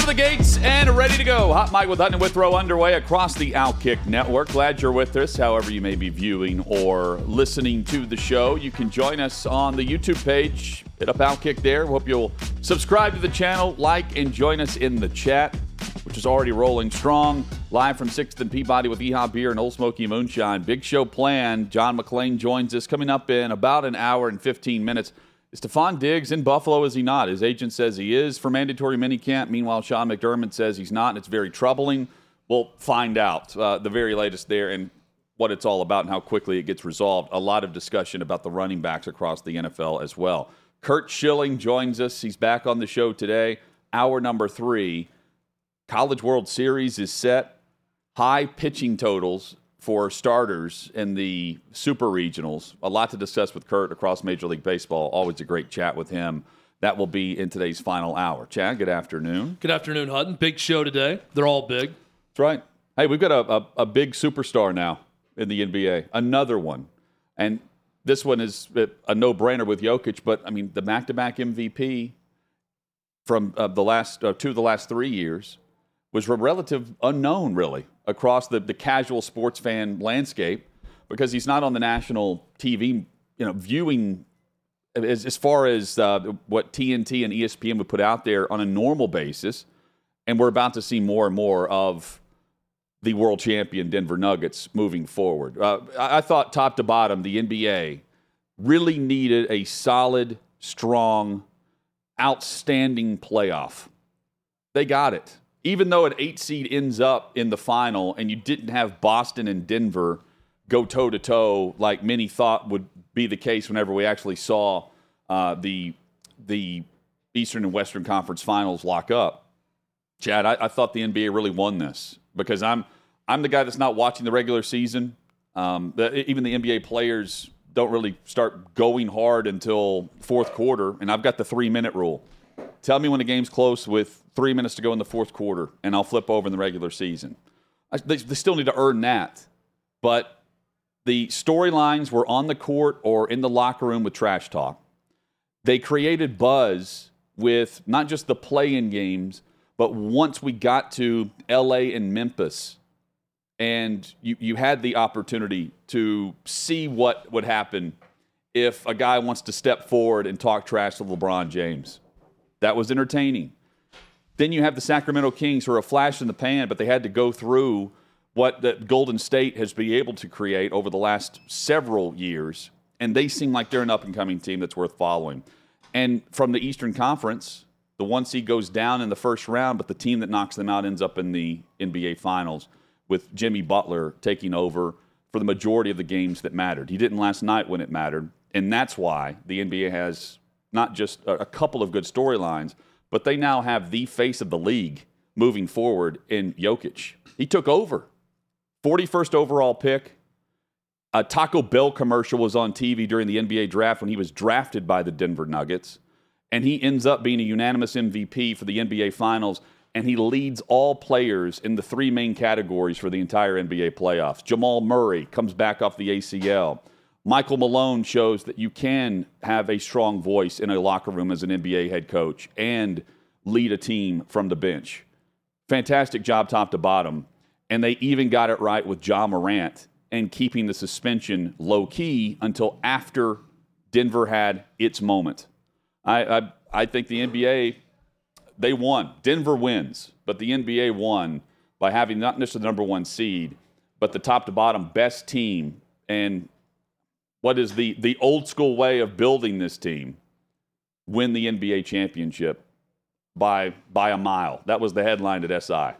Out of the gates and ready to go. Hot Mic with Hutton and Withrow underway across the Outkick Network. Glad you're with us, however you may be viewing or listening to the show. You can join us on the YouTube page. Hit up Outkick there. Hope you'll subscribe to the channel, like, and join us in the chat, which is already rolling strong. Live from 6th and Peabody with Yee-Haw Beer and Ole Smoky Moonshine. Big show planned. John McClain joins us coming up in about an hour and 15 minutes. Is Stefon Diggs in Buffalo? Is he not? His agent says he is for mandatory minicamp. Meanwhile, Sean McDermott says he's not, and it's very troubling. We'll find out uh, the very latest there and what it's all about and how quickly it gets resolved. A lot of discussion about the running backs across the NFL as well. Curt Schilling joins us. He's back on the show today. Hour number three. College World Series is set. High pitching totals for starters in the super regionals. A lot to discuss with Curt across Major League Baseball. Always a great chat with him. That will be in today's final hour. Chad, good afternoon. Good afternoon, Hutton. Big show today. They're all big. That's right. Hey, we've got a, a, a big superstar now in the NBA. Another one. And this one is a no brainer with Jokic, but I mean, the back to back MVP from uh, the last uh, two of the last three years was a relative unknown, really, across the, the casual sports fan landscape because he's not on the national TV, you know, viewing as, as far as uh, what TNT and ESPN would put out there on a normal basis. And we're about to see more and more of the world champion Denver Nuggets moving forward. Uh, I, I thought top to bottom, the NBA really needed a solid, strong, outstanding playoff. They got it even though an eight seed ends up in the final and you didn't have Boston and Denver go toe to toe like many thought would be the case whenever we actually saw uh, the the Eastern and Western Conference Finals lock up. Chad, I, I, thought the NBA really won this because I'm I'm the guy that's not watching the regular season. Um, the, even the NBA players don't really start going hard until fourth quarter, and I've got the three minute rule. Tell me when the game's close with three minutes to go in the fourth quarter, and I'll flip over in the regular season. I, they, they still need to earn that. But the storylines were on the court or in the locker room with trash talk. They created buzz with not just the play in games, but once we got to LA and Memphis, and you, you had the opportunity to see what would happen if a guy wants to step forward and talk trash to LeBron James. That was entertaining. Then you have the Sacramento Kings who are a flash in the pan, but they had to go through what the Golden State has been able to create over the last several years, and they seem like they're an up and coming team that's worth following. And from the Eastern Conference, the one seed goes down in the first round, but the team that knocks them out ends up in the NBA Finals with Jimmy Butler taking over for the majority of the games that mattered. He didn't last night when it mattered, and that's why the NBA has not just a, couple of good storylines, but they now have the face of the league moving forward in Jokic. He took over. 41st overall pick. A Taco Bell commercial was on TV during the NBA draft when he was drafted by the Denver Nuggets. And he ends up being a unanimous MVP for the NBA Finals. And he leads all players in the three main categories for the entire NBA playoffs. Jamal Murray comes back off the ACL. Michael Malone shows that you can have a strong voice in a locker room as an NBA head coach and lead a team from the bench. Fantastic job, top to bottom. And they even got it right with Ja Morant and keeping the suspension low key until after Denver had its moment. I, I, I think the NBA, they won. Denver wins, but the NBA won by having not just the number one seed, but the top to bottom best team and what is the, the old school way of building this team, win the NBA championship by, by a mile. That was the headline at SI.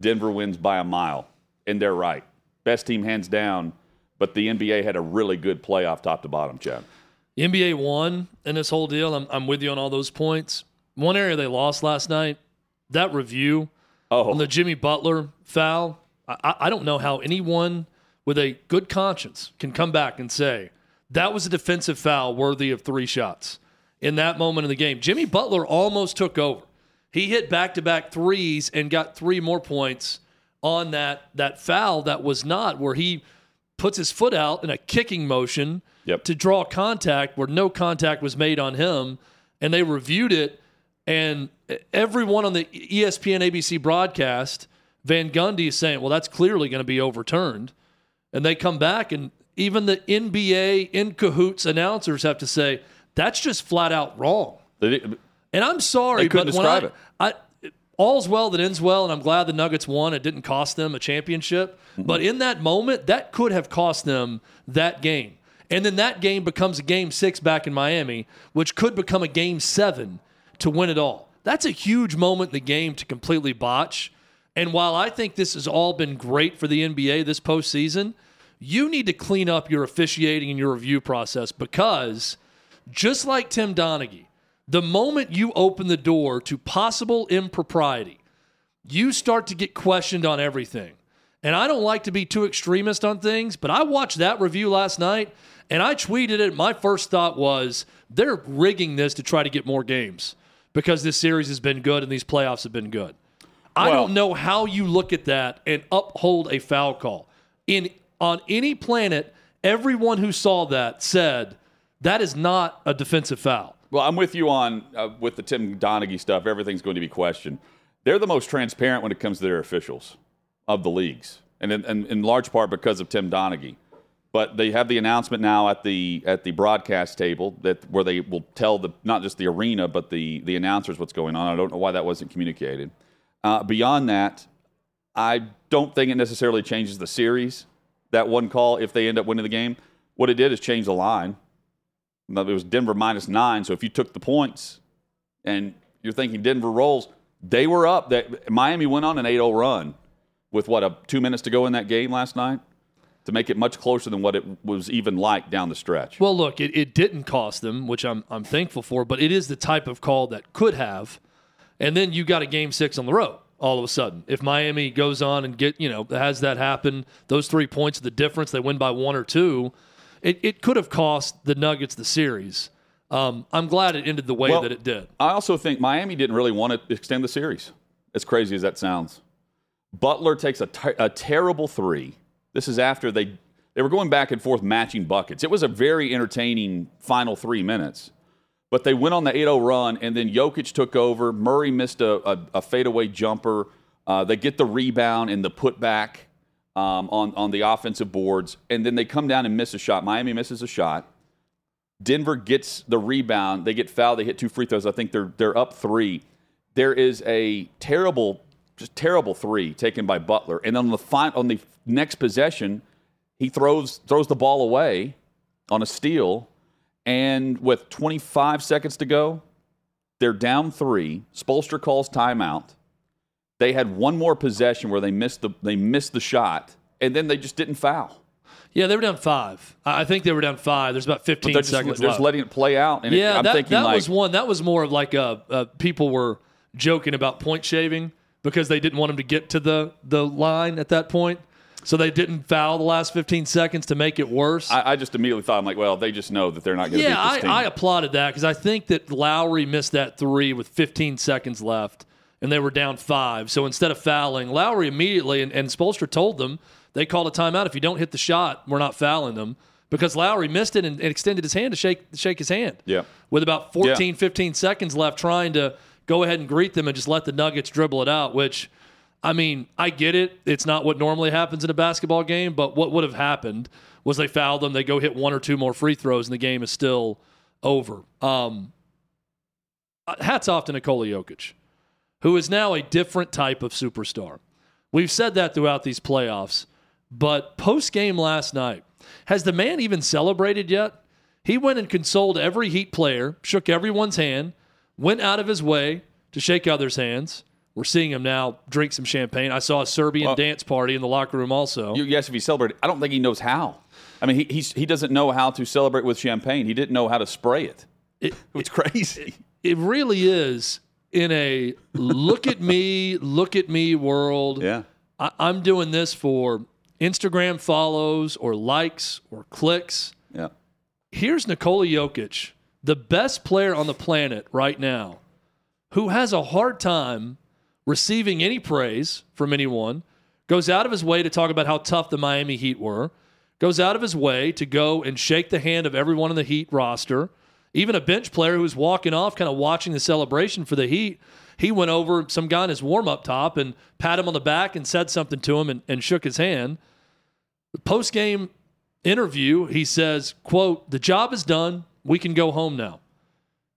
Denver wins by a mile, and they're right. Best team hands down, but the NBA had a really good playoff top to bottom, Chad. The NBA won in this whole deal. I'm, I'm with you on all those points. One area they lost last night, that review oh. on the Jimmy Butler foul. I, I don't know how anyone with a good conscience can come back and say that was a defensive foul worthy of three shots in that moment in the game. Jimmy Butler almost took over. He hit back to back threes and got three more points on that that foul that was not where he puts his foot out in a kicking motion yep. to draw contact where no contact was made on him and they reviewed it And everyone on the ESPN ABC broadcast, Van Gundy is saying, well, that's clearly going to be overturned. And they come back, and even the NBA in cahoots announcers have to say, that's just flat out wrong. and I'm sorry, but when I, I, all's well that ends well, and I'm glad the Nuggets won. It didn't cost them a championship. Mm-hmm. But in that moment, that could have cost them that game. And then that game becomes a game six back in Miami, which could become a game seven to win it all. That's a huge moment in the game to completely botch. And while I think this has all been great for the NBA this postseason, you need to clean up your officiating and your review process because just like Tim Donaghy, the moment you open the door to possible impropriety, you start to get questioned on everything. And I don't like to be too extremist on things, but I watched that review last night and I tweeted it. My first thought was they're rigging this to try to get more games because this series has been good and these playoffs have been good. I well, don't know how you look at that and uphold a foul call. In on any planet, everyone who saw that said that is not a defensive foul. Well, I'm with you on uh, with the Tim Donaghy stuff. Everything's going to be questioned. They're the most transparent when it comes to their officials of the leagues, and in, and in large part because of Tim Donaghy. But they have the announcement now at the at the broadcast table that where they will tell the not just the arena but the the announcers what's going on. I don't know why that wasn't communicated. Uh, beyond that, I don't think it necessarily changes the series. That one call, if they end up winning the game, what it did is change the line. It was Denver minus nine. So if you took the points and you're thinking Denver rolls, they were up. That Miami went on an 8-0 run with what a two minutes to go in that game last night to make it much closer than what it was even like down the stretch. Well, look, it, it didn't cost them, which I'm I'm thankful for, but it is the type of call that could have. And then you got a game six on the road all of a sudden. If Miami goes on and get, you know, has that happen, those three points the difference, they win by one or two it, it could have cost the Nuggets the series. Um, I'm glad it ended the way well, that it did. I also think Miami didn't really want to extend the series, as crazy as that sounds. Butler takes a, ter- a terrible three. This is after they they were going back and forth matching buckets. It was a very entertaining final three minutes. But they went on the 8 0 run, and then Jokic took over. Murray missed a, a, a fadeaway jumper. Uh, they get the rebound and the putback um, on, on the offensive boards, and then they come down and miss a shot. Miami misses a shot. Denver gets the rebound. They get fouled. They hit two free throws. I think they're they're up three. There is a terrible, just terrible three taken by Butler, and on the fi- on the next possession, he throws throws the ball away on a steal, and with 25 seconds to go, they're down three. Spoelstra calls timeout. They had one more possession where they missed the they missed the shot, and then they just didn't foul. Yeah, they were down five. I think they were down five. There's about 15 just, seconds they're left. just letting it play out. And yeah, it, that, that like, was one. That was more of like a, a, people were joking about point shaving because they didn't want him to get to the the line at that point. So they didn't foul the last 15 seconds to make it worse. I, I just immediately thought, I'm like, well, they just know that they're not going to yeah, beat this team. I, I applauded that because I think that Lowry missed that three with 15 seconds left and they were down five. So instead of fouling, Lowry immediately, and, and Spoelstra told them, they called a timeout. If you don't hit the shot, we're not fouling them because Lowry missed it and, and extended his hand to shake shake his hand. Yeah. With about 14, yeah. 15 seconds left, trying to go ahead and greet them and just let the Nuggets dribble it out, which. I mean, I get it. It's not what normally happens in a basketball game, but what would have happened was they fouled them, they go hit one or two more free throws, and the game is still over. Um, hats off to Nikola Jokic who is now a different type of superstar. We've said that throughout these playoffs, but post game last night, has the man even celebrated yet? He went and consoled every Heat player, shook everyone's hand, went out of his way to shake others' hands. We're seeing him now drink some champagne. I saw a Serbian well, dance party in the locker room also. yes, if he celebrated, I don't think he knows how. I mean, he, he doesn't know how to celebrate with champagne. He didn't know how to spray it. it it's crazy. It, it really is in a look at me, look at me world. Yeah. I, I'm doing this for Instagram follows or likes or clicks. Yeah. Here's Nikola Jokic, the best player on the planet right now, who has a hard time receiving any praise from anyone, goes out of his way to talk about how tough the Miami Heat were, goes out of his way to go and shake the hand of everyone on the Heat roster Even a bench player who was walking off, kind of watching the celebration for the Heat, he went over some guy in his warm up top and pat him on the back and said something to him and, and shook his hand. Post game interview, he says, quote, the job is done. We can go home now.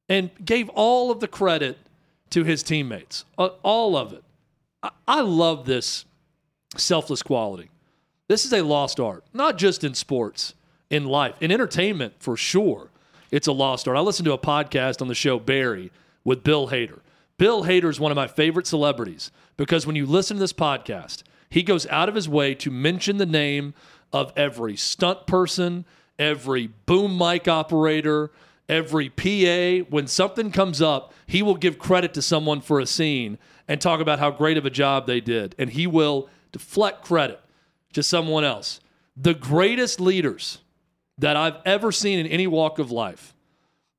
And gave all of the credit to his teammates, all of it. I love this selfless quality. This is a lost art, not just in sports, in life, in entertainment for sure. It's a lost art. I listened to a podcast on the show Barry with Bill Hader. Bill Hader is one of my favorite celebrities because when you listen to this podcast, he goes out of his way to mention the name of every stunt person, every boom mic operator, every PA. When something comes up, he will give credit to someone for a scene and talk about how great of a job they did. And he will deflect credit to someone else. The greatest leaders that I've ever seen in any walk of life,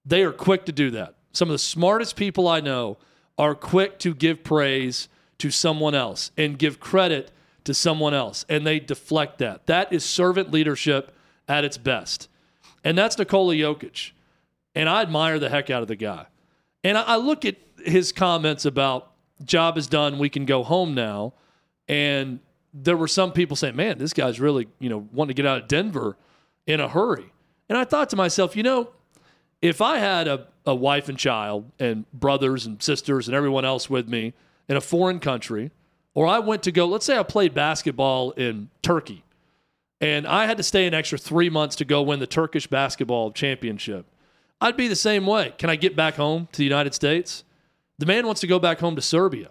they are quick to do that. Some of the smartest people I know are quick to give praise to someone else and give credit to someone else, and they deflect that. That is servant leadership at its best. And that's Nikola Jokic. And I admire the heck out of the guy. And I look at his comments about job is done, we can go home now. And there were some people saying, man, this guy's really, you know, wanting to get out of Denver in a hurry. And I thought to myself, you know, if I had a, a wife and child and brothers and sisters and everyone else with me in a foreign country, or I went to go, let's say I played basketball in Turkey and I had to stay an extra three months to go win the Turkish basketball championship, I'd be the same way. Can I get back home to the United States? The man wants to go back home to Serbia.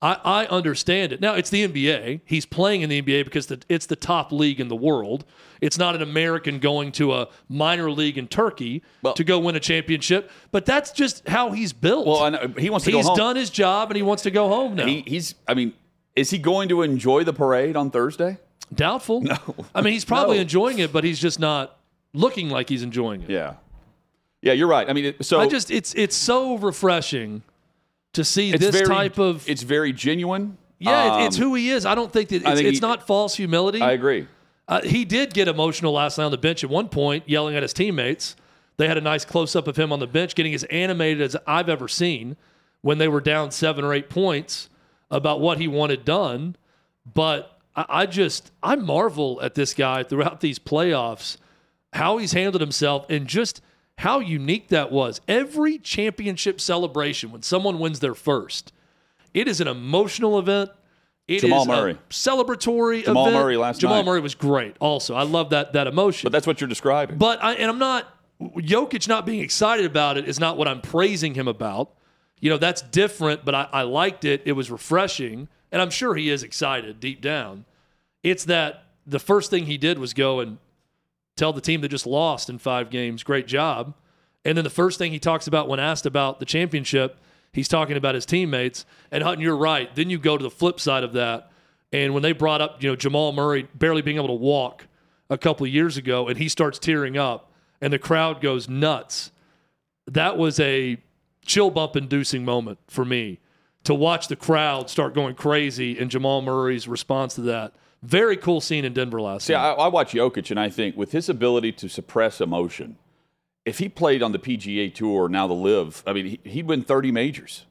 I, I understand it. Now, it's the NBA. He's playing in the NBA because the, it's the top league in the world. It's not an American going to a minor league in Turkey well, to go win a championship, but that's just how he's built. Well, he wants to He's done his job and he wants to go home now. He, he's, I mean, is he going to enjoy the parade on Thursday? Doubtful. No. I mean, he's probably no. enjoying it, but he's just not looking like he's enjoying it. Yeah. Yeah, you're right. I mean, so I just it's it's so refreshing to see this very, type of. It's very genuine. Yeah, um, it's who he is. I don't think that it's, think it's he, not false humility. I agree. Uh, he did get emotional last night on the bench at one point, yelling at his teammates. They had a nice close up of him on the bench, getting as animated as I've ever seen when they were down seven or eight points about what he wanted done. But I, I just I marvel at this guy throughout these playoffs, how he's handled himself, and just how unique that was. Every championship celebration, when someone wins their first, it is an emotional event. It Jamal Murray. celebratory Jamal event. Murray last Jamal night. Murray was great also. I love that that emotion. But that's what you're describing. But I, and I'm not Jokic not being excited about it is not what I'm praising him about. You know, that's different, but I, I liked it. It was refreshing. And I'm sure he is excited deep down. It's that the first thing he did was go and tell the team that just lost in five games, great job. And then the first thing he talks about when asked about the championship, he's talking about his teammates. And Hutton, you're right. Then you go to the flip side of that. And when they brought up, you know, Jamal Murray barely being able to walk a couple of years ago, and he starts tearing up, and the crowd goes nuts. That was a chill bump inducing moment for me to watch the crowd start going crazy and Jamal Murray's response to that. Very cool scene in Denver last See, night. I, I watch Jokic and I think with his ability to suppress emotion, if he played on the PGA Tour now the Live, I mean, he, would win 30 majors.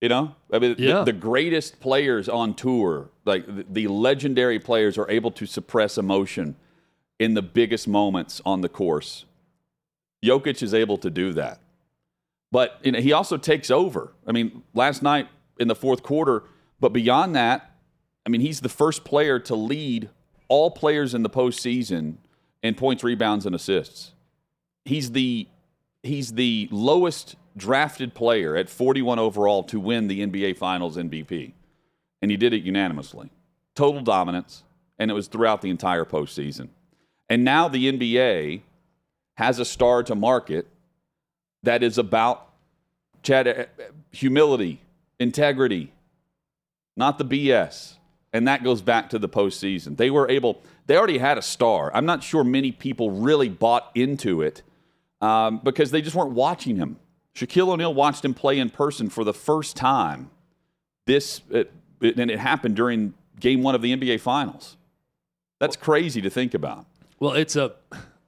You know, I mean, yeah. the, the, greatest players on tour, like the, the legendary players, are able to suppress emotion in the biggest moments on the course. Jokic is able to do that. But you know, he also takes over. I mean, last night in the fourth quarter, but beyond that, I mean, he's the first player to lead all players in the postseason in points, rebounds, and assists. He's the he's the lowest drafted player at 41 overall to win the NBA Finals MVP, and he did it unanimously. Total dominance, and it was throughout the entire postseason. And now the NBA has a star to market that is about Chad, uh, humility, integrity, not the BS. And that goes back to the postseason. They were able, they already had a star. I'm not sure many people really bought into it um, because they just weren't watching him. Shaquille O'Neal watched him play in person for the first time. This, it, it, and it happened during game one of the NBA Finals. That's crazy to think about. Well, it's a,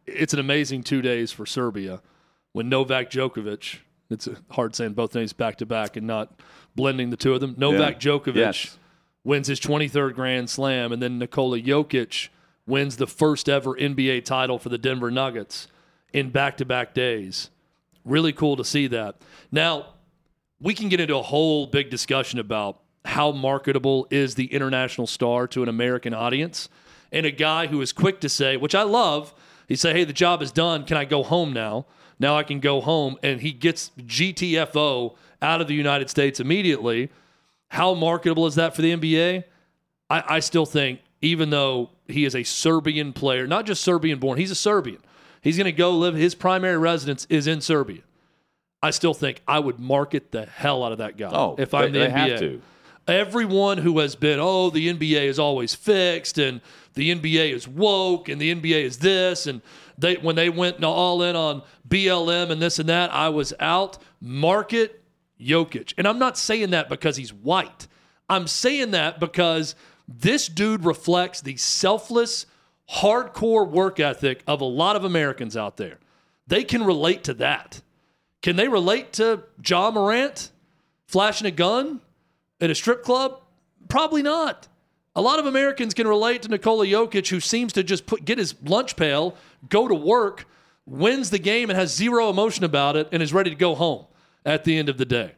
it's an amazing two days for Serbia when Novak Djokovic, it's hard saying both names back to back and not blending the two of them. Novak yeah. Djokovic yes. Wins his 23rd Grand Slam, and then Nikola Jokic wins the first ever NBA title for the Denver Nuggets in back to back days. Really cool to see that. Now, we can get into a whole big discussion about how marketable is the international star to an American audience. And a guy who is quick to say, which I love, he say, "Hey, the job is done. Can I go home now?" Now I can go home, and he gets GTFO out of the United States immediately. How marketable is that for the NBA? I, I still think, even though he is a Serbian player, not just Serbian born, he's a Serbian. He's going to go live, his primary residence is in Serbia. I still think I would market the hell out of that guy oh, if I'm they, the they NBA. Have to. Everyone who has been, oh, the NBA is always fixed and the NBA is woke and the NBA is this and they when they went all in on BLM and this and that, I was out. Market Jokic. And I'm not saying that because he's white. I'm saying that because this dude reflects the selfless, hardcore work ethic of a lot of Americans out there. They can relate to that. Can they relate to Ja Morant flashing a gun at a strip club? Probably not. A lot of Americans can relate to Nikola Jokic, who seems to just put, get his lunch pail, go to work, wins the game, and has zero emotion about it, and is ready to go home at the end of the day.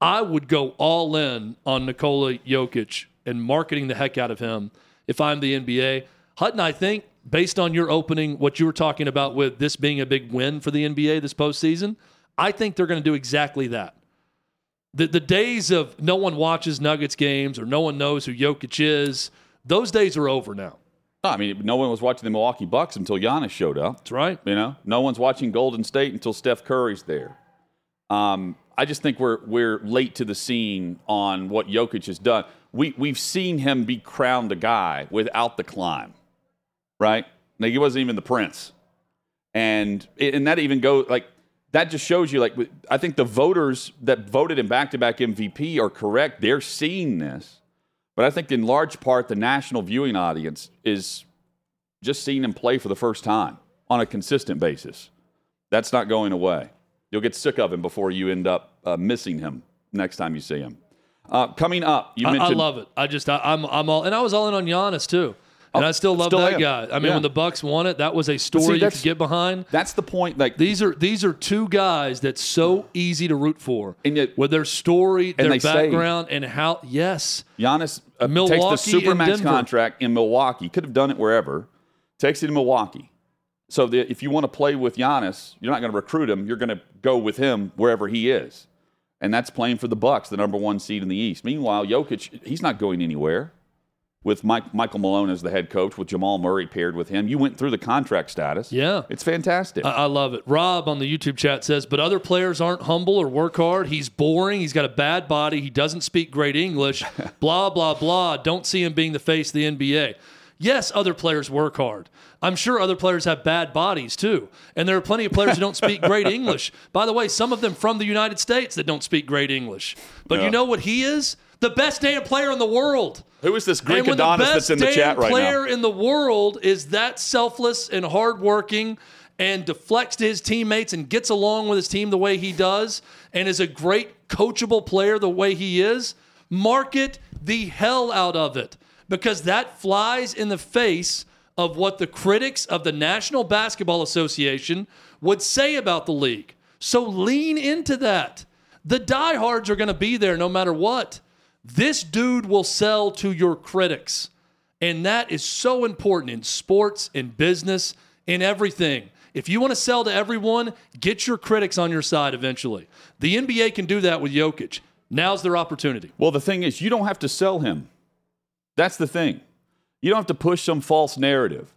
I would go all in on Nikola Jokic and marketing the heck out of him if I'm the NBA. Hutton, I think, based on your opening, what you were talking about with this being a big win for the NBA this postseason, I think they're going to do exactly that. The, the days of no one watches Nuggets games or no one knows who Jokic is, those days are over now. I mean, no one was watching the Milwaukee Bucks until Giannis showed up. That's right. You know, no one's watching Golden State until Steph Curry's there. Um, I just think we're we're late to the scene on what Jokic has done. We we've seen him be crowned a guy without the climb, right? Like he wasn't even the prince, and and that even goes like that just shows you like I think the voters that voted him back to back MVP are correct. They're seeing this. But I think in large part the national viewing audience is just seeing him play for the first time on a consistent basis. That's not going away. You'll get sick of him before you end up uh, missing him next time you see him. Uh, coming up, you mentioned. I, love it. I just, I, am I'm, I'm all, and I was all in on Giannis too. And I still love still that am. guy. I mean, yeah. when the Bucks won it, that was a story see, you could get behind. That's the point. Like these are these are two guys that's so easy to root for, and yet, with their story, their background, and how. Yes, Giannis uh, Milwaukee takes the supermax contract in Milwaukee. Could have done it wherever. Takes it to Milwaukee. So the, if you want to play with Giannis, you're not going to recruit him. You're going to go with him wherever he is, and that's playing for the Bucks, the number one seed in the East. Meanwhile, Jokic, he's not going anywhere with Mike, Michael Malone as the head coach, with Jamal Murray paired with him. You went through the contract status. Yeah. It's fantastic. I, I, love it. Rob on the YouTube chat says, but other players aren't humble or work hard. He's boring. He's got a bad body. He doesn't speak great English. blah, blah, blah. Don't see him being the face of the NBA. Yes, other players work hard. I'm sure other players have bad bodies too. And there are plenty of players who don't speak great English. By the way, some of them from the United States that don't speak great English. But yeah. you know what he is? The best damn player in the world. Who is this Greek Adonis that's in the chat right now? The player in the world is that selfless and hardworking and deflects to his teammates and gets along with his team the way he does and is a great coachable player the way he is, market the hell out of it because that flies in the face of what the critics of the National Basketball Association would say about the league. So lean into that. The diehards are going to be there no matter what. This dude will sell to your critics. And that is so important in sports, in business, in everything. If you want to sell to everyone, get your critics on your side eventually. The NBA can do that with Jokic. Now's their opportunity. Well, the thing is, you don't have to sell him. That's the thing. You don't have to push some false narrative.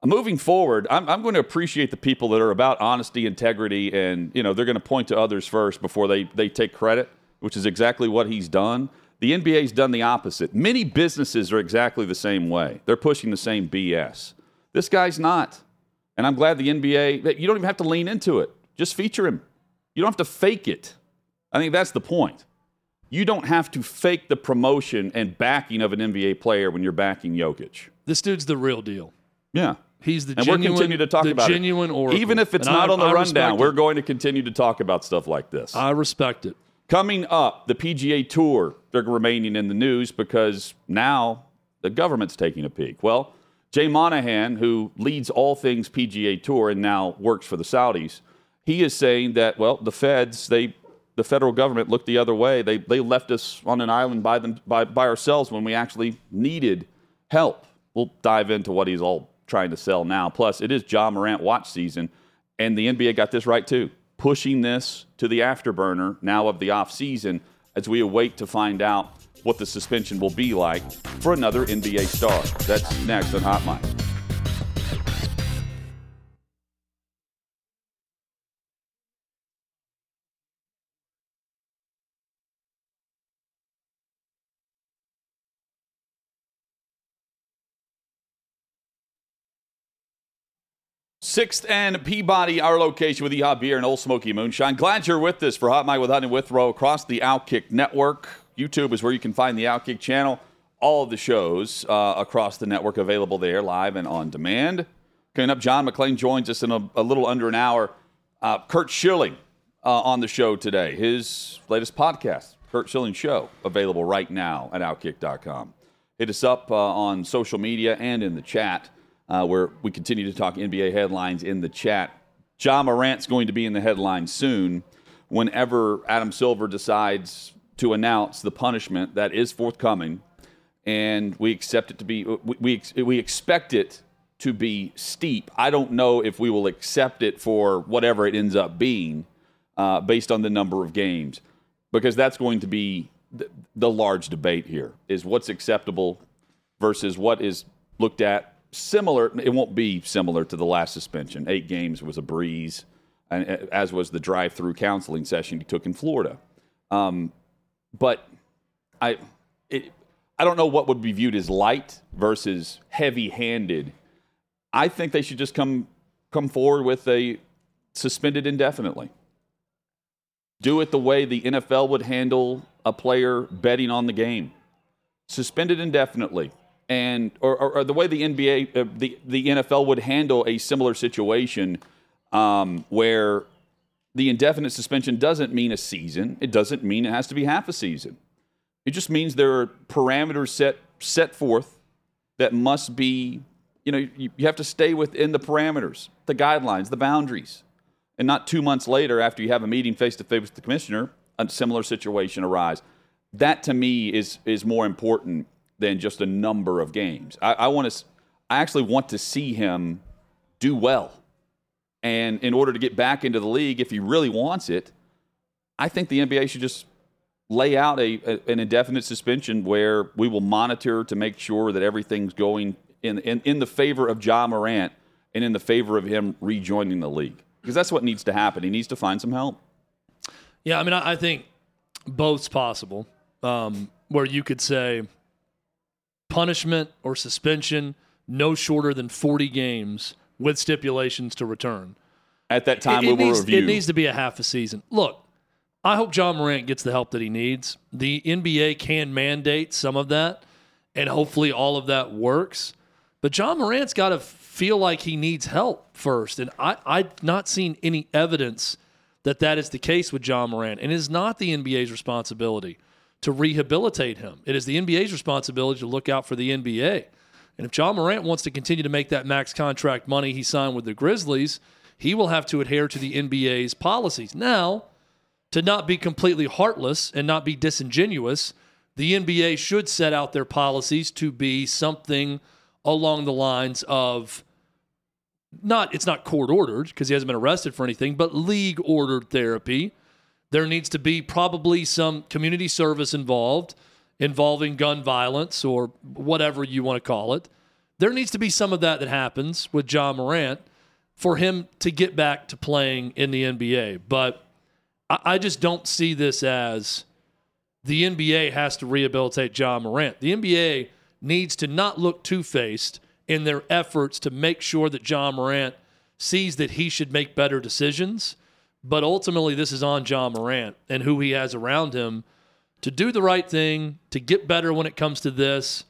Uh, moving forward, I'm, I'm going to appreciate the people that are about honesty, integrity, and you know they're going to point to others first before they, they take credit, which is exactly what he's done. The NBA's done the opposite. Many businesses are exactly the same way. They're pushing the same BS. This guy's not. And I'm glad the NBA, you don't even have to lean into it. Just feature him. You don't have to fake it. I think that's the point. You don't have to fake the promotion and backing of an NBA player when you're backing Jokic. This dude's the real deal. Yeah. He's the and genuine, we're continue to talk the about genuine it. oracle. Even if it's And not I- on the I rundown, we're going to continue to talk about stuff like this. I respect it. Coming up, the PGA Tour, they're remaining in the news because now the government's taking a peek. Well, Jay Monahan, who leads all things PGA Tour and now works for the Saudis, he is saying that, well, the feds, they, the federal government looked the other way. They, they left us on an island by, them, by, by ourselves when we actually needed help. We'll dive into what he's all trying to sell now. Plus, it is Ja Morant watch season, and the NBA got this right too, pushing this to the afterburner now of the offseason as we await to find out what the suspension will be like for another NBA star. That's next on Hot Mic. 6th and Peabody, our location with Yee-Haw Beer and Ole Smoky Moonshine. Glad you're with us for Hot Mic with Hutton and Withrow across the Outkick Network. YouTube is where you can find the Outkick channel. All of the shows uh, across the network available there, live and on demand. Coming up, John McClain joins us in a, a little under an hour. Uh, Curt Schilling uh, on the show today. His latest podcast, Curt Schilling Show, available right now at Outkick.com. Hit us up uh, on social media and in the chat uh, where we continue to talk NBA headlines in the chat. Ja Morant's going to be in the headlines soon whenever Adam Silver decides to announce the punishment that is forthcoming. And we accept it to be, we, we, we expect it to be steep. I don't know if we will accept it for whatever it ends up being uh, based on the number of games, because that's going to be the, the large debate here is what's acceptable versus what is looked at similar. It won't be similar to the last suspension. Eight games was a breeze, and as was the drive-through counseling session he took in Florida. Um, but I, it, I don't know what would be viewed as light versus heavy-handed. I think they should just come come forward with a suspended indefinitely. Do it the way the NFL would handle a player betting on the game. Suspended indefinitely and or, or, or, the way the NBA, uh, the the NFL would handle a similar situation um, where the indefinite suspension doesn't mean a season. It doesn't mean it has to be half a season. It just means there are parameters set set forth that must be, you know, you, you have to stay within the parameters, the guidelines, the boundaries, and not two months later after you have a meeting face to face with the commissioner, a similar situation arise. That to me is is more important than just a number of games. I, I want to, I actually want to see him do well. And in order to get back into the league, if he really wants it, I think the NBA should just lay out a, a an indefinite suspension where we will monitor to make sure that everything's going in, in, in the favor of Ja Morant and in the favor of him rejoining the league. Because that's what needs to happen. He needs to find some help. Yeah, I mean, I, I think both's possible. Um, where you could say, punishment or suspension no shorter than 40 games with stipulations to return. At that time, it, we it will needs, review. It needs to be a half a season. Look, I hope Ja Morant gets the help that he needs. The NBA can mandate some of that, and hopefully all of that works. But Ja Morant's got to feel like he needs help first. And I, I've not seen any evidence that that is the case with Ja Morant. And it is not the NBA's responsibility to rehabilitate him. It is the NBA's responsibility to look out for the NBA. And if Ja Morant wants to continue to make that max contract money he signed with the Grizzlies, he will have to adhere to the NBA's policies. Now, to not be completely heartless and not be disingenuous, the NBA should set out their policies to be something along the lines of not it's not court ordered because he hasn't been arrested for anything, but league ordered therapy there needs to be probably some community service involved, involving gun violence or whatever you want to call it. There needs to be some of that that happens with Ja Morant for him to get back to playing in the NBA. But I, just don't see this as the NBA has to rehabilitate Ja Morant. The NBA needs to not look two faced in their efforts to make sure that Ja Morant sees that he should make better decisions but ultimately, this is on Ja Morant and who he has around him to do the right thing, to get better when it comes to this,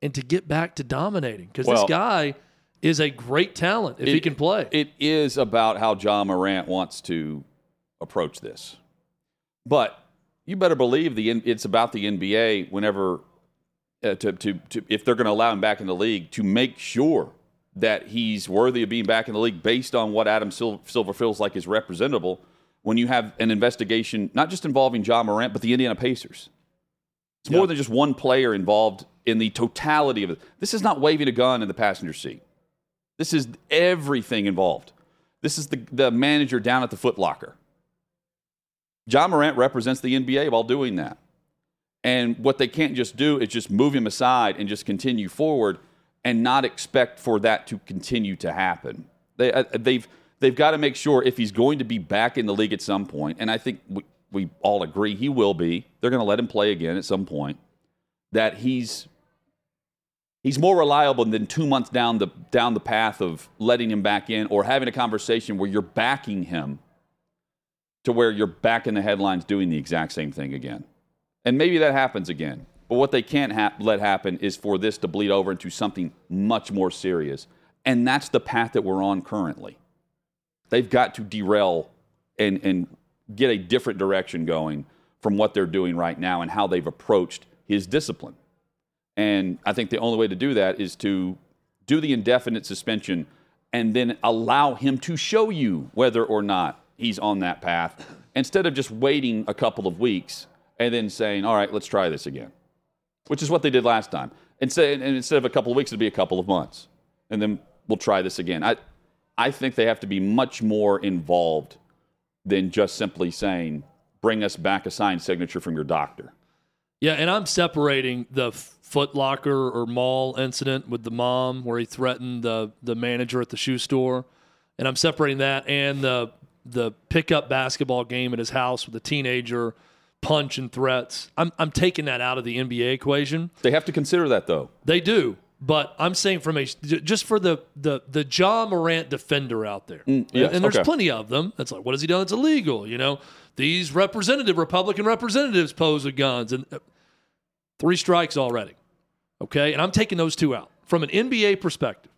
and to get back to dominating. Because Well- this guy is a great talent if it, he can play. It is about how Ja Morant wants to approach this. But you better believe the it's about the NBA whenever uh, to, to, to if they're going to allow him back in the league to make sure that he's worthy of being back in the league based on what Adam Silver feels like is representable when you have an investigation not just involving Ja Morant but the Indiana Pacers. It's more than just one player involved in the totality of it. This is not waving a gun in the passenger seat. This is everything involved. This is the, the manager down at the footlocker. Ja Morant represents the NBA while doing that. And what they can't just do is just move him aside and just continue forward and not expect for that to continue to happen. They, uh, they've, they've got to make sure if he's going to be back in the league at some point, and I think we, we all agree he will be, they're going to let him play again at some point, that he's he's more reliable than two months down the down the path of letting him back in or having a conversation where you're backing him to where you're back in the headlines doing the exact same thing again. And maybe that happens again. But what they can't ha- let happen is for this to bleed over into something much more serious. And that's the path that we're on currently. They've got to derail and, and get a different direction going from what they're doing right now and how they've approached his discipline. And I think the only way to do that is to do the indefinite suspension and then allow him to show you whether or not he's on that path instead of just waiting a couple of weeks and then saying, all right, let's try this again, which is what they did last time. Instead, and instead of a couple of weeks, it'd be a couple of months. And then we'll try this again. I, I think they have to be much more involved than just simply saying, bring us back a signed signature from your doctor. Yeah, and I'm separating the Foot Locker or mall incident with the mom where he threatened the the manager at the shoe store, and I'm separating that and the the pickup basketball game at his house with a teenager punch and threats. I'm I'm taking that out of the NBA equation. They have to consider that though. They do. But I'm saying from a just for the the the Ja Morant defender out there, mm, yes, and there's okay. plenty of them. That's like, what has he done? It's illegal. You know, these representative Republican representatives pose with guns, and uh, three strikes already. Okay, and I'm taking those two out from an NBA perspective.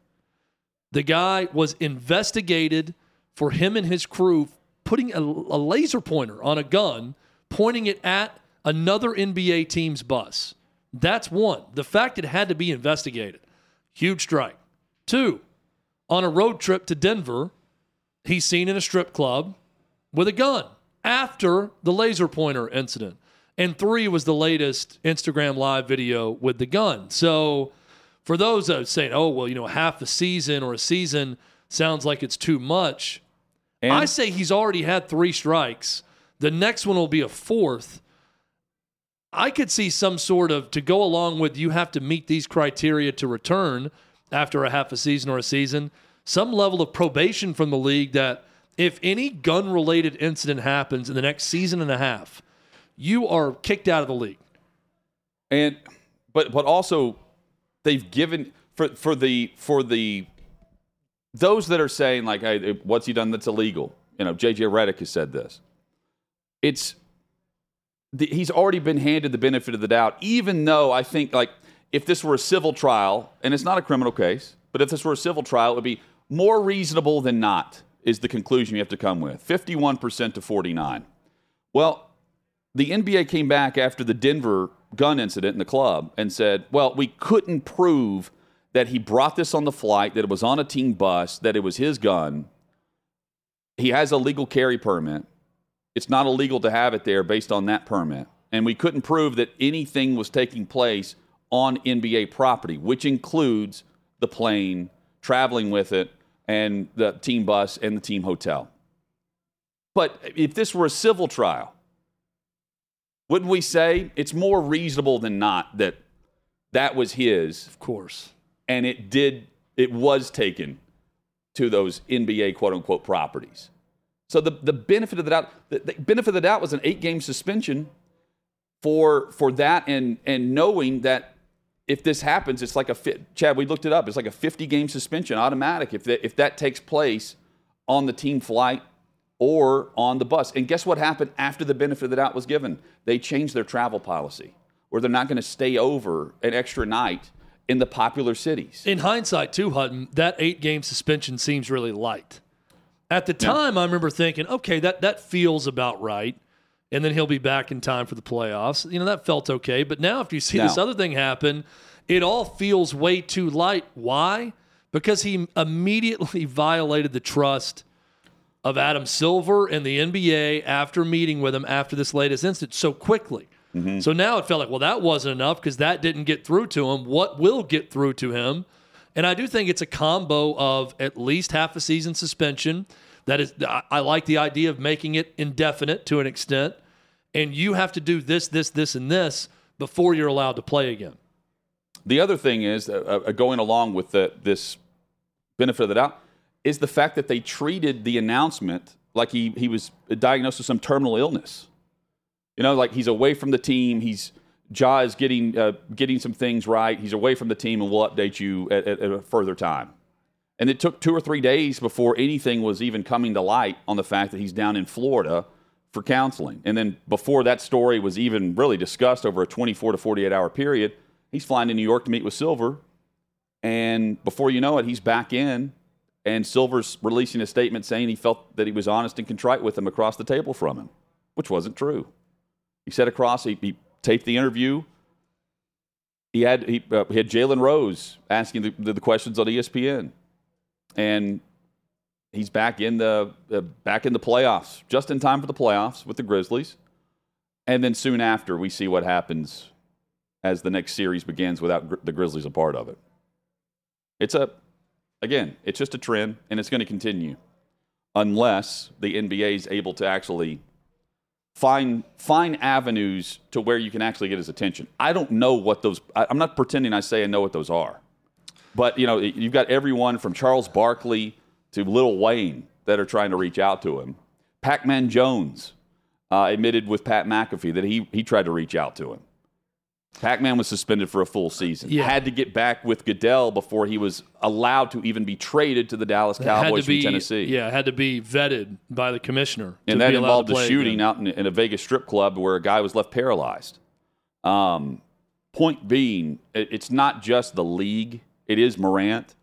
The guy was investigated for him and his crew putting a, a laser pointer on a gun, pointing it at another NBA team's bus. That's one. The fact it had to be investigated. Huge strike. Two, on a road trip to Denver, he's seen in a strip club with a gun after the laser pointer incident. And three was the latest Instagram live video with the gun. So for those that are saying, oh, well, you know, half a season or a season sounds like it's too much. And I say he's already had three strikes. The next one will be a fourth. I could see some sort of to go along with you have to meet these criteria to return after a half a season or a season, some level of probation from the league that if any gun related incident happens in the next season and a half, you are kicked out of the league. And but but also they've given for for the for the those that are saying like hey, what's he done that's illegal? You know, JJ Redick has said this. It's the, he's already been handed the benefit of the doubt, even though I think like if this were a civil trial, and it's not a criminal case, but if this were a civil trial, it would be more reasonable than not, is the conclusion you have to come with. 51% to 49. Well, the NBA came back after the Denver gun incident in the club and said, well, we couldn't prove that he brought this on the flight, that it was on a team bus, that it was his gun. He has a legal carry permit it's not illegal to have it there based on that permit. And we couldn't prove that anything was taking place on NBA property, which includes the plane, traveling with it, and the team bus and the team hotel. But if this were a civil trial, wouldn't we say it's more reasonable than not that that was his? Of course. And it did, it was taken to those NBA quote unquote properties. So the, the benefit of the doubt, the, the benefit of the doubt was an eight game suspension for for that and and knowing that if this happens, it's like a fit. Chad, we looked it up. It's like a 50 game suspension automatic if that, if that takes place on the team flight or on the bus. And guess what happened after the benefit of the doubt was given? They changed their travel policy where they're not going to stay over an extra night in the popular cities. In hindsight, too, Hutton, that eight game suspension seems really light. At the time, yeah. I remember thinking, okay, that, that feels about right. And then he'll be back in time for the playoffs. You know, that felt okay. But now, if you see this other thing happen, it all feels way too light. Why? Because he immediately violated the trust of Adam Silver and the NBA after meeting with him after this latest incident so quickly. Mm-hmm. So now it felt like, well, that wasn't enough because that didn't get through to him. What will get through to him? And I do think it's a combo of at least half a season suspension. That is, I like the idea of making it indefinite to an extent. And you have to do this, this, this, and this before you're allowed to play again. The other thing is uh, uh, going along with the, this benefit of the doubt is the fact that they treated the announcement like he, he was diagnosed with some terminal illness. You know, like he's away from the team. He's Ja is getting uh, getting some things right. He's away from the team, and we'll update you at, at, at, a further time. And it took two or three days before anything was even coming to light on the fact that he's down in Florida for counseling. And then before that story was even really discussed over a 24 to 48 hour period, he's flying to New York to meet with Silver. And before you know it, he's back in. And Silver's releasing a statement saying he felt that he was honest and contrite with him across the table from him, which wasn't true. He said across, he, he taped the interview. He had, he, uh, he had Jalen Rose asking the, the, questions on ESPN. And he's back in the uh, back in the playoffs, just in time for the playoffs with the Grizzlies. And then soon after, we see what happens as the next series begins without gr- the Grizzlies a part of it. It's a again, it's just a trend, and it's going to continue unless the NBA is able to actually find find avenues to where you can actually get his attention. I don't know what those. I'm not pretending I say I know what those are, but you know, you've got everyone from Charles Barkley to Lil Wayne that are trying to reach out to him. Pac-Man Jones uh, admitted with Pat McAfee that he he tried to reach out to him. Pac-Man was suspended for a full season. Yeah. Had to get back with Goodell before he was allowed to even be traded to the Dallas Cowboys be, from Tennessee. Yeah, had to be vetted by the commissioner. And that involved a shooting again. out in, in, a Vegas strip club where a guy was left paralyzed. Um, point being, it, it's not just the league; it is Morant.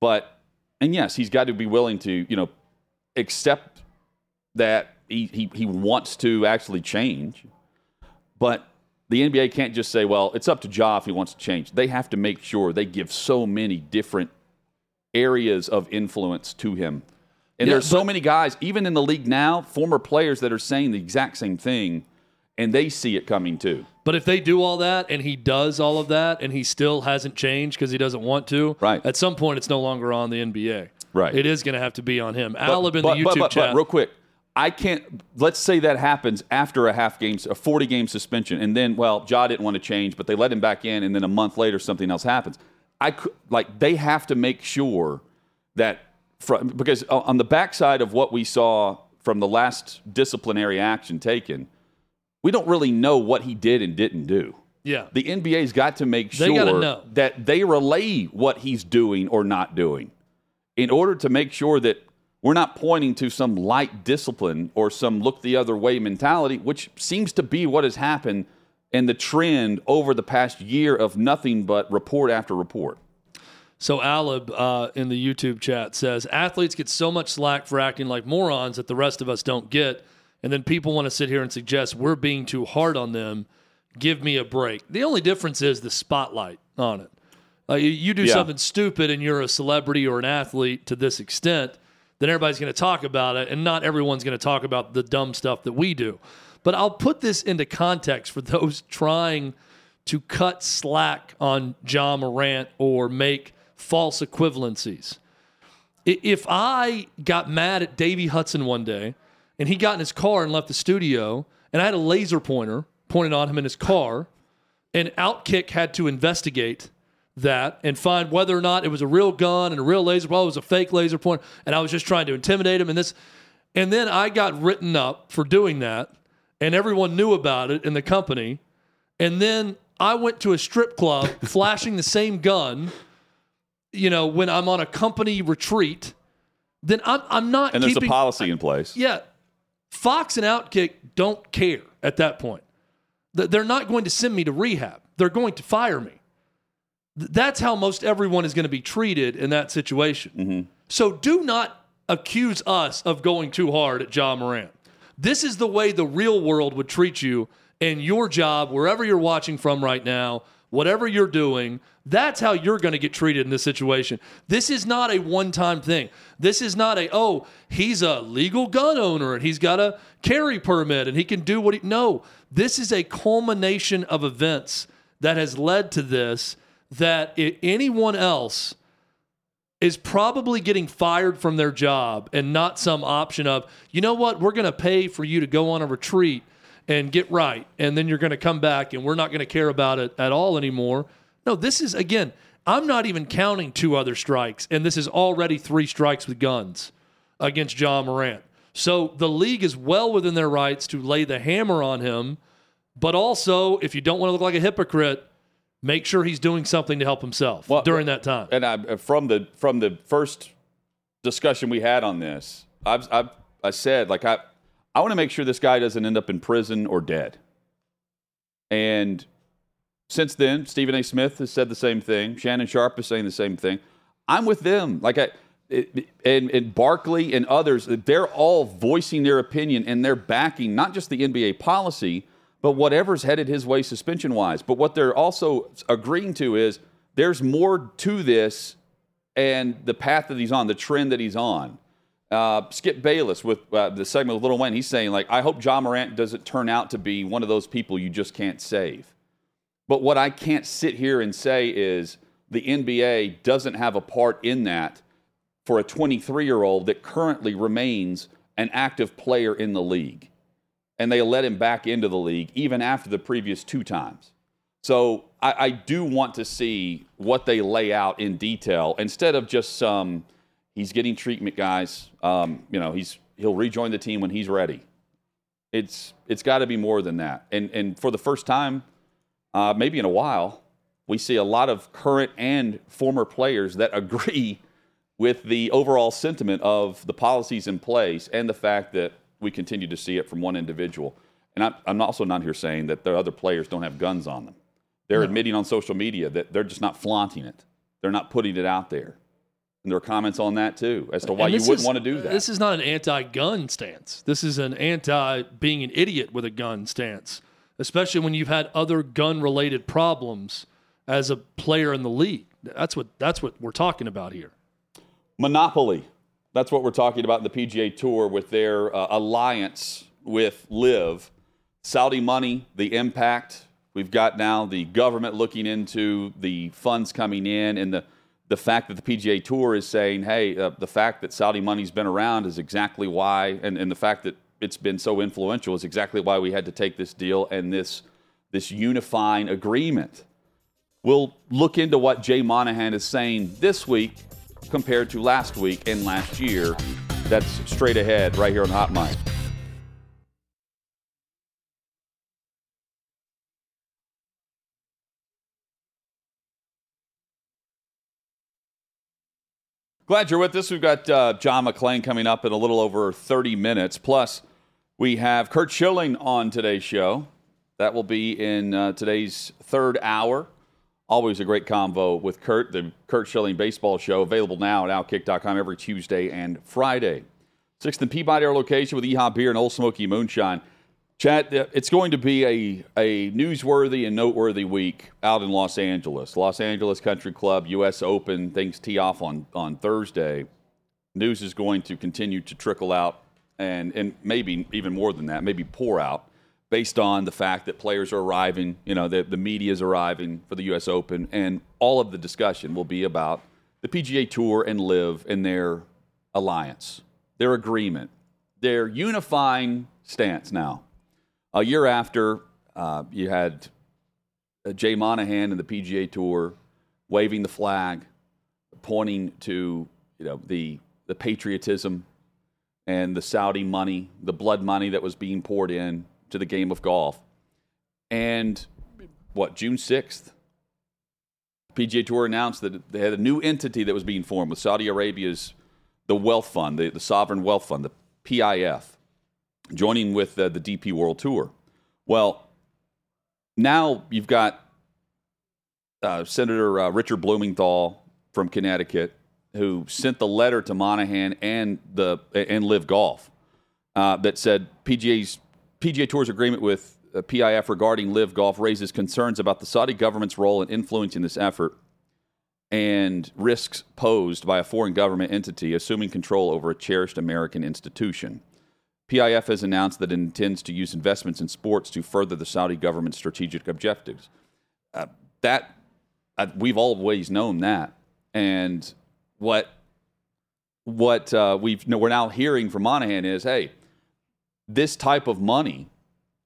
But and yes, he's got to be willing to you know accept that he, he, he wants to actually change, but the NBA can't just say, well, it's up to Ja if he wants to change. They have to make sure they give so many different areas of influence to him. And yeah, there's so many guys, even in the league now, former players that are saying the exact same thing, and they see it coming too. But if they do all that and he does all of that and he still hasn't changed because he doesn't want to, right. at some point it's no longer on the NBA. Right. It is going to have to be on him. Alib in but, the YouTube but, but, chat. But real quick, I can't. Let's say that happens after a half game, a 40 game suspension, and then well, Ja didn't want to change, but they let him back in, and then a month later something else happens. I could, like they have to make sure that from, because on the backside of what we saw from the last disciplinary action taken, we don't really know what he did and didn't do. Yeah. The NBA's got to make sure they know. that they relay what he's doing or not doing in order to make sure that we're not pointing to some light discipline or some look the other way mentality, which seems to be what has happened and the trend over the past year of nothing but report after report. So Alib uh, in the YouTube chat says athletes get so much slack for acting like morons that the rest of us don't get, and then people want to sit here and suggest we're being too hard on them. Give me a break. The only difference is the spotlight on it. Uh, you, you, do yeah. something stupid and you're a celebrity or an athlete to this extent then everybody's going to talk about it, and not everyone's going to talk about the dumb stuff that we do. But I'll put this into context for those trying to cut slack on Ja Morant or make false equivalencies. If I got mad at Davey Hudson one day and he got in his car and left the studio, and I had a laser pointer pointed on him in his car, and Outkick had to investigate that and find whether or not it was a real gun and a real laser, well, it was a fake laser pointer, and I was just trying to intimidate him. And this, and then I got written up for doing that, and everyone knew about it in the company. And then I went to a strip club flashing the same gun. You know, when I'm on a company retreat, then I'm I'm not. And there's keeping, a policy in place. Yeah, Fox and Outkick don't care at that point. They're not going to send me to rehab. They're going to fire me. That's how most everyone is going to be treated in that situation. Mm-hmm. So do not accuse us of going too hard at Ja Morant. This is the way the real world would treat you in your job, wherever you're watching from right now, whatever you're doing. That's how you're going to get treated in this situation. This is not a one time thing. This is not a, oh, he's a legal gun owner and he's got a carry permit and he can do what he. No, this is a culmination of events that has led to this that anyone else is probably getting fired from their job and not some option of, you know what, we're going to pay for you to go on a retreat and get right. And then you're going to come back and we're not going to care about it at all anymore. No, this is, again, I'm not even counting two other strikes. And this is already three strikes with guns against Ja Morant. So the league is well within their rights to lay the hammer on him. But also, if you don't want to look like a hypocrite, make sure he's doing something to help himself well, during that time. And I, uh, from the from the first discussion we had on this, I've, I've I said like I I want to make sure this guy doesn't end up in prison or dead. And since then, Stephen A. Smith has said the same thing. Shannon Sharpe is saying the same thing. I'm with them. Like I, it, and, and Barkley and others, they're all voicing their opinion and they're backing not just the NBA policy, but whatever's headed his way suspension wise. But what they're also agreeing to is there's more to this and the path that he's on, the trend that he's on. Uh, Skip Bayless with uh, the segment with Lil Wayne, he's saying like, I hope Ja Morant doesn't turn out to be one of those people you just can't save. But what I can't sit here and say is the NBA doesn't have a part in that for a 23 year old that currently remains an active player in the league. And they let him back into the league even after the previous two times. So I, I do want to see what they lay out in detail instead of just some, he's getting treatment, guys. Um, you know, he's he'll rejoin the team when he's ready. It's it's got to be more than that. And and for the first time, uh, maybe in a while, we see a lot of current and former players that agree with the overall sentiment of the policies in place and the fact that we continue to see it from one individual. And I'm, I'm also not here saying that the other players don't have guns on them. They're no. admitting on social media that they're just not flaunting it. They're not putting it out there. And there are comments on that too as to why you wouldn't is, want to do that. This is not an anti-gun stance. This is an anti-being an idiot with a gun stance, especially when you've had other gun-related problems as a player in the league. That's what that's what we're talking about here. Monopoly. That's what we're talking about in the PGA Tour with their uh, alliance with LIV, Saudi money, the impact. We've got now the government looking into the funds coming in and the, the fact that the PGA Tour is saying, hey, uh, the fact that Saudi money's been around is exactly why, and, and the fact that it's been so influential is exactly why we had to take this deal and this, this unifying agreement. We'll look into what Jay Monahan is saying this week compared to last week and last year. That's straight ahead right here on Hot Mic. Glad you're with us. We've got uh, John McClain coming up in a little over 30 minutes. Plus, we have Curt Schilling on today's show. That will be in uh, today's third hour. Always a great convo with Curt, the Curt Schilling Baseball Show, available now at Outkick.com every Tuesday and Friday. Sixth and Peabody, our location with Yee-Haw Beer and Ole Smoky Moonshine. Chad, uh, it's going to be a, a newsworthy and noteworthy week out in Los Angeles. Los Angeles Country Club, U.S. Open, things tee off on, on Thursday. News is going to continue to trickle out and, and maybe even more than that, maybe pour out based on the fact that players are arriving, you know, the, the media is arriving for the U.S. Open, and all of the discussion will be about the PGA Tour and LIV and their alliance, their agreement, their unifying stance now. A year after, uh, you had uh, Jay Monahan and the PGA Tour waving the flag, pointing to you know the the patriotism and the Saudi money, the blood money that was being poured in to the game of golf. And what, June 6th, PGA Tour announced that they had a new entity that was being formed with Saudi Arabia's the Wealth Fund, the, the Sovereign Wealth Fund, the PIF, joining with uh, the DP World Tour. Well, now you've got uh, Senator uh, Richard Blumenthal from Connecticut, who sent the letter to Monahan and the and LIV Golf uh, that said PGA's PGA Tour's agreement with uh, PIF regarding LIV Golf raises concerns about the Saudi government's role in influencing this effort and risks posed by a foreign government entity assuming control over a cherished American institution. PIF has announced that it intends to use investments in sports to further the Saudi government's strategic objectives. Uh, that uh, we've always known that, and what what uh, we've we're now hearing from Monahan is, hey, this type of money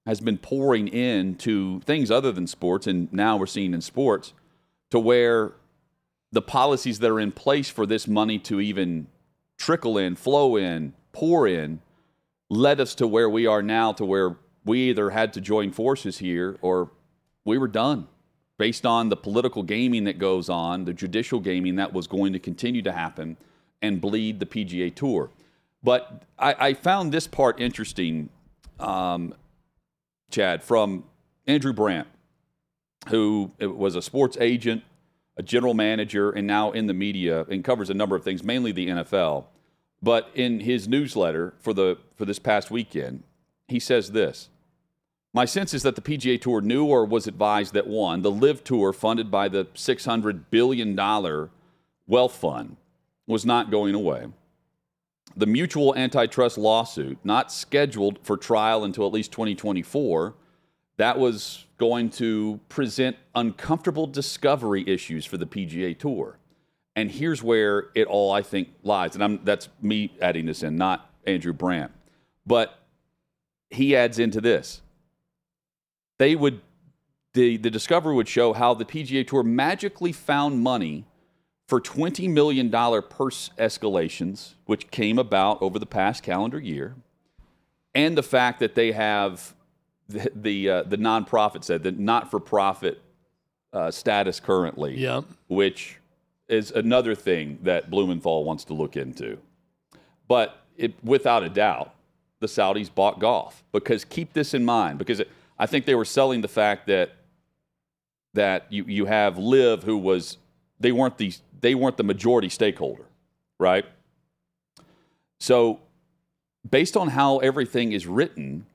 has been pouring into things other than sports, and now we're seeing in sports to where the policies that are in place for this money to even trickle in, flow in, pour in, led us to where we are now, to where we either had to join forces here or we were done based on the political gaming that goes on, the judicial gaming that was going to continue to happen and bleed the PGA Tour. But I, I found this part interesting, um, Chad, from Andrew Brandt, who was a sports agent, a general manager, and now in the media and covers a number of things, mainly the NFL. But in his newsletter for the for this past weekend, he says this. My sense is that the PGA Tour knew or was advised that one, the LIV Tour, funded by the $600 billion wealth fund, was not going away. The mutual antitrust lawsuit, not scheduled for trial until at least 2024, that was going to present uncomfortable discovery issues for the PGA Tour. And here's where it all, I think, lies. And I'm, that's me adding this in, not Andrew Brandt. But he adds into this. They would, the, the discovery would show how the PGA Tour magically found money for $20 million purse escalations, which came about over the past calendar year, and the fact that they have the, the, uh, the nonprofit said, the not for profit uh, status currently, yeah. which is another thing that Blumenthal wants to look into. But it, without a doubt, the Saudis bought golf because keep this in mind because it, I think they were selling the fact that that you, you have LIV who was they weren't the they weren't the majority stakeholder, right? So based on how everything is written,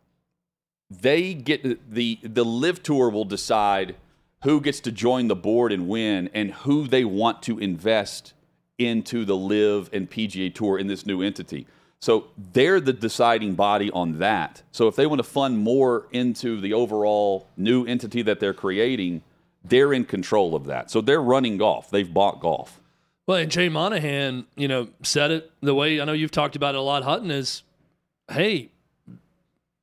they get the the LIV tour will decide who gets to join the board and win and who they want to invest into the LIV and PGA tour in this new entity. So they're the deciding body on that. So if they want to fund more into the overall new entity that they're creating, they're in control of that. So they're running golf. They've bought golf. Well, and Jay Monahan, you know, said it the way I know you've talked about it a lot, Hutton, is hey,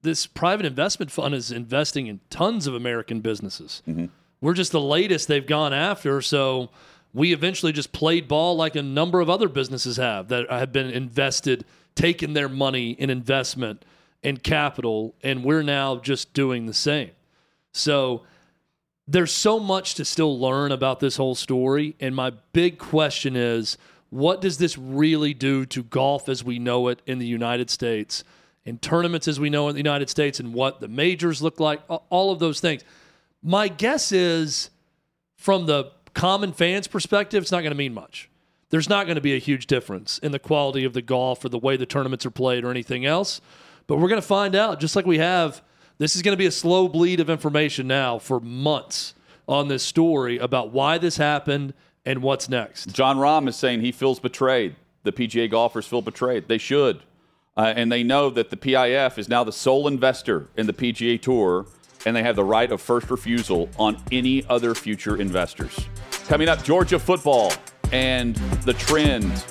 this private investment fund is investing in tons of American businesses. Mm-hmm. We're just the latest they've gone after. So we eventually just played ball like a number of other businesses have that have been invested, taking their money in investment and capital, and we're now just doing the same. So there's so much to still learn about this whole story. And my big question is what does this really do to golf as we know it in the United States, and tournaments as we know in the United States, and what the majors look like, all of those things? My guess is from the common fan's perspective, it's not going to mean much. There's not going to be a huge difference in the quality of the golf or the way the tournaments are played or anything else. But we're going to find out, just like we have this is going to be a slow bleed of information now for months on this story about why this happened and what's next. Jon Rahm is saying he feels betrayed. The PGA golfers feel betrayed. They should. Uh, and they know that the PIF is now the sole investor in the PGA Tour, and they have the right of first refusal on any other future investors. Coming up, Georgia football and the trend